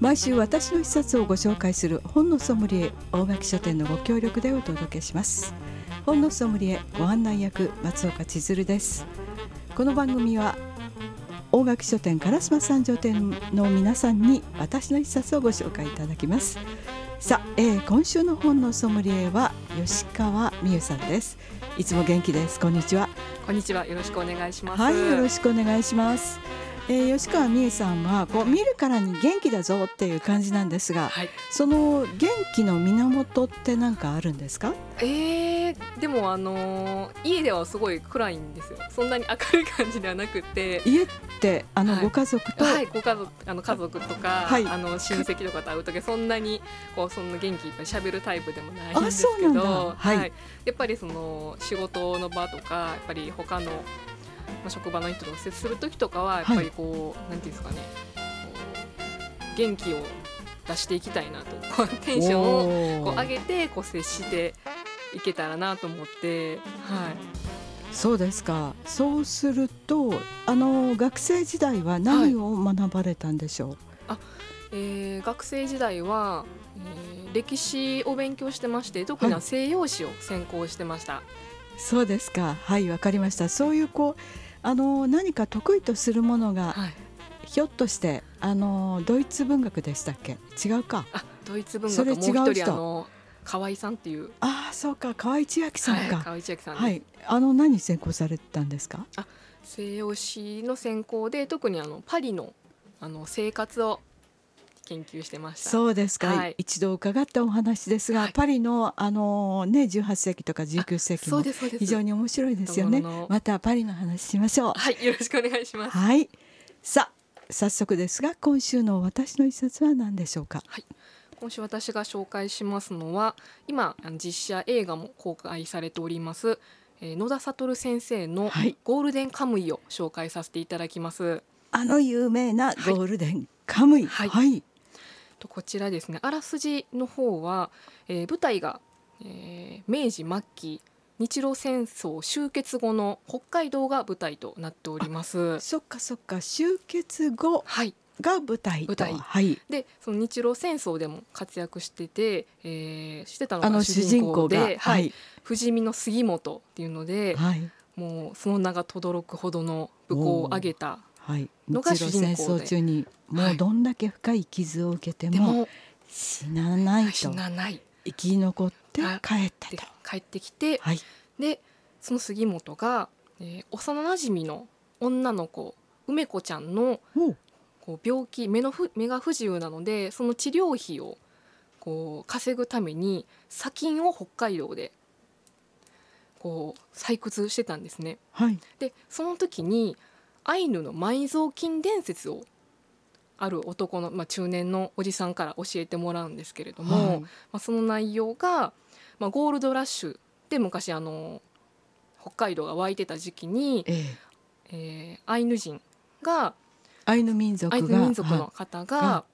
毎週私の一冊をご紹介する本のソムリエ大垣書店のご協力でお届けします。本のソムリエご案内役松岡千鶴です。この番組は大垣書店烏丸三条店の皆さんに私の一冊をご紹介いただきます。さあ、えー、今週の本のソムリエは吉川美優さんです。いつも元気です。こんにちは。こんにちは。よろしくお願いします。はいよろしくお願いしますえー、吉川美恵さんはこう見るからに元気だぞっていう感じなんですが、はい、その元気の源って何かあるんですか？えー、でもあのー、家ではすごい暗いんですよ。そんなに明るい感じではなくて。家ってあの、ご家族と、はい、ご家族あの家族とか、はい、あの親戚とかと会う時そんなにこうそんな元気いっぱい喋るタイプでもないんですけどはい、やっぱりその仕事の場とかやっぱり他のまあ、職場の人と接する時とかはやっぱりこう、はい、なんていうんですかね。元気を出していきたいなと。テンションをこう上げてこう接していけたらなと思って、はい、そうですか。そうするとあの学生時代は何を学ばれたんでしょう、はい、あえー、学生時代は、えー、歴史を勉強してまして特には西洋史を専攻してました。はい、そうですか。はいわかりました。そういうこうあの何か得意とするものが、はい、ひょっとしてあのドイツ文学でしたっけ？違うか。あドイツ文学もう一人あの河合さんっていう。あそうか。河合千秋さんか、はい、河合千秋さんはい。あの何専攻されたんですか？あ西洋史の専攻で特にあのパリのあの生活を研究してました。そうですか、はい、一度伺ったお話ですが、はい、パリのあのね18世紀とか19世紀も非常に面白いですよね。またパリの話しましょう。はいよろしくお願いします。はい。さあ早速ですが今週の私の一冊は何でしょうか？はい。今週私が紹介しますのは今実写映画も公開されておりますえ野田悟先生のゴールデンカムイを紹介させていただきます、はい、あの有名なゴールデンカムイ、はい、はい、とこちらですね。あらすじの方は、えー、舞台が、えー、明治末期日露戦争終結後の北海道が舞台となっております。そっかそっか。終結後はい。が舞台舞台、はい、でその日露戦争でも活躍してて、えー、してたのが主人公で、はい、はい、不死身の杉本っていうので、はい、もうその名が轟くほどの武功を挙げたのが主人公で、はい、戦争中にもうどんだけ深い傷を受けても死なないと。死なない。生き残って帰った。と帰ってきて、はい、でその杉本が、えー、幼なじみの女の子梅子ちゃんのこう病気目のふ目が不自由なのでその治療費をこう稼ぐために砂金を北海道でこう採掘してたんですね。はい、でその時にアイヌの埋蔵金伝説をある男の、まあ、中年のおじさんから教えてもらうんですけれども、はい、まあ、その内容が、まあ、ゴールドラッシュで昔あの北海道が湧いてた時期に、ええ。えー、アイヌ人がアイヌ民族民族の方が、は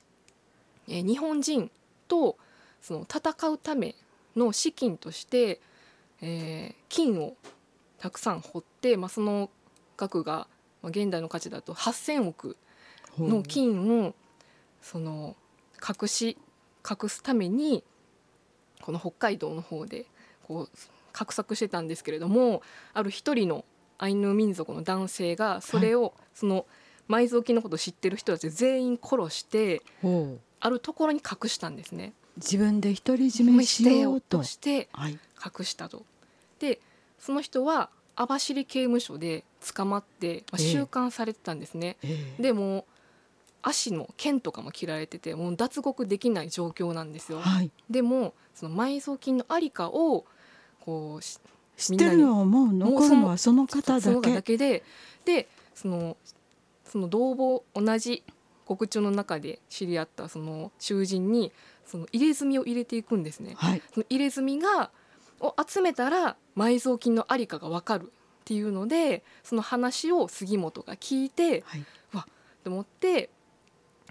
い、えー、日本人とその戦うための資金として、えー、金をたくさん掘って、まあ、その額がまあ、現代の価値だと8,000億の金をその隠し隠すためにこの北海道の方でこう画策してたんですけれどもある一人のアイヌ民族の男性がそれを、その埋蔵金のことを知ってる人たち全員殺してあるところに隠したんですね。自分で独り占めしようと。して隠したと。はい、でその人は網走刑務所で捕まって、まあ、収監されてたんですね。えー、でも足の剣とかも切られててもう脱獄できない状況なんですよ。はい、でもその埋蔵金のありかをこう知ってるのはもう残るのはその方だけででそのその同房同じ獄中の中で知り合ったその囚人にその入れ墨を入れていくんですね。はい、その入れ墨がを集めたら埋蔵金のありかが分かるっていうのでその話を杉本が聞いて、はい、わっと思って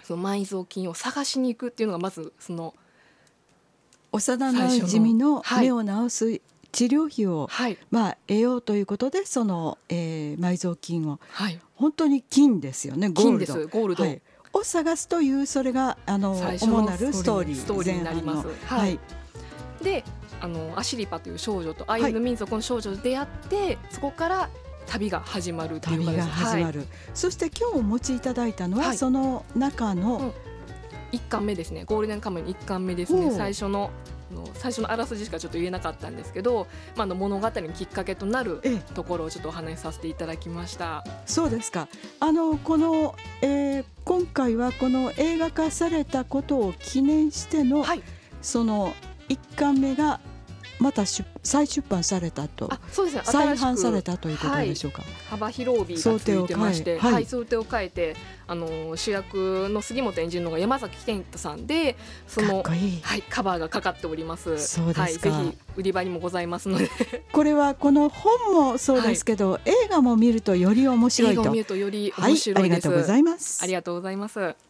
その埋蔵金を探しに行くっていうのがまずその幼なじみの目を治す治療費を、はい、まあ、得ようということでその、えー、埋蔵金を本当に金ですよねゴールド。すゴールド、はい、を探すというそれがあの主なるストーリーストーリーになります。ははい。い、であのアシリパという少女とアイヌ民族の少女と出会って、そこから旅が始まるっていう旅が感じですはい、始まる、そして今日お持ちいただいたのは、はい。その中の、うん。一巻目ですね。ゴールデンカムイの一巻目ですね。最初のあの最初のあらすじしかちょっと言えなかったんですけど、まあ、あの物語のきっかけとなるええ。ところをちょっとお話しさせていただきました。そうですか。あのこの、えー今回はこの映画化されたことを記念しての、はい、その一巻目がまた出再出版されたと。あそうですね。再版されたということでしょうか、幅広帯がついてまして、想定を変えはい。はい、想定を変えて、あの主役の杉本演じるのが山崎賢太さんで、そのこいい。はいカバーがかかっております。そうですか。はい、ぜひ売り場にもございますので、これはこの本もそうですけど、映画も見るとより面白いと。映画を見るとよりはい面白いです。ありがとうございます。ありがとうございます。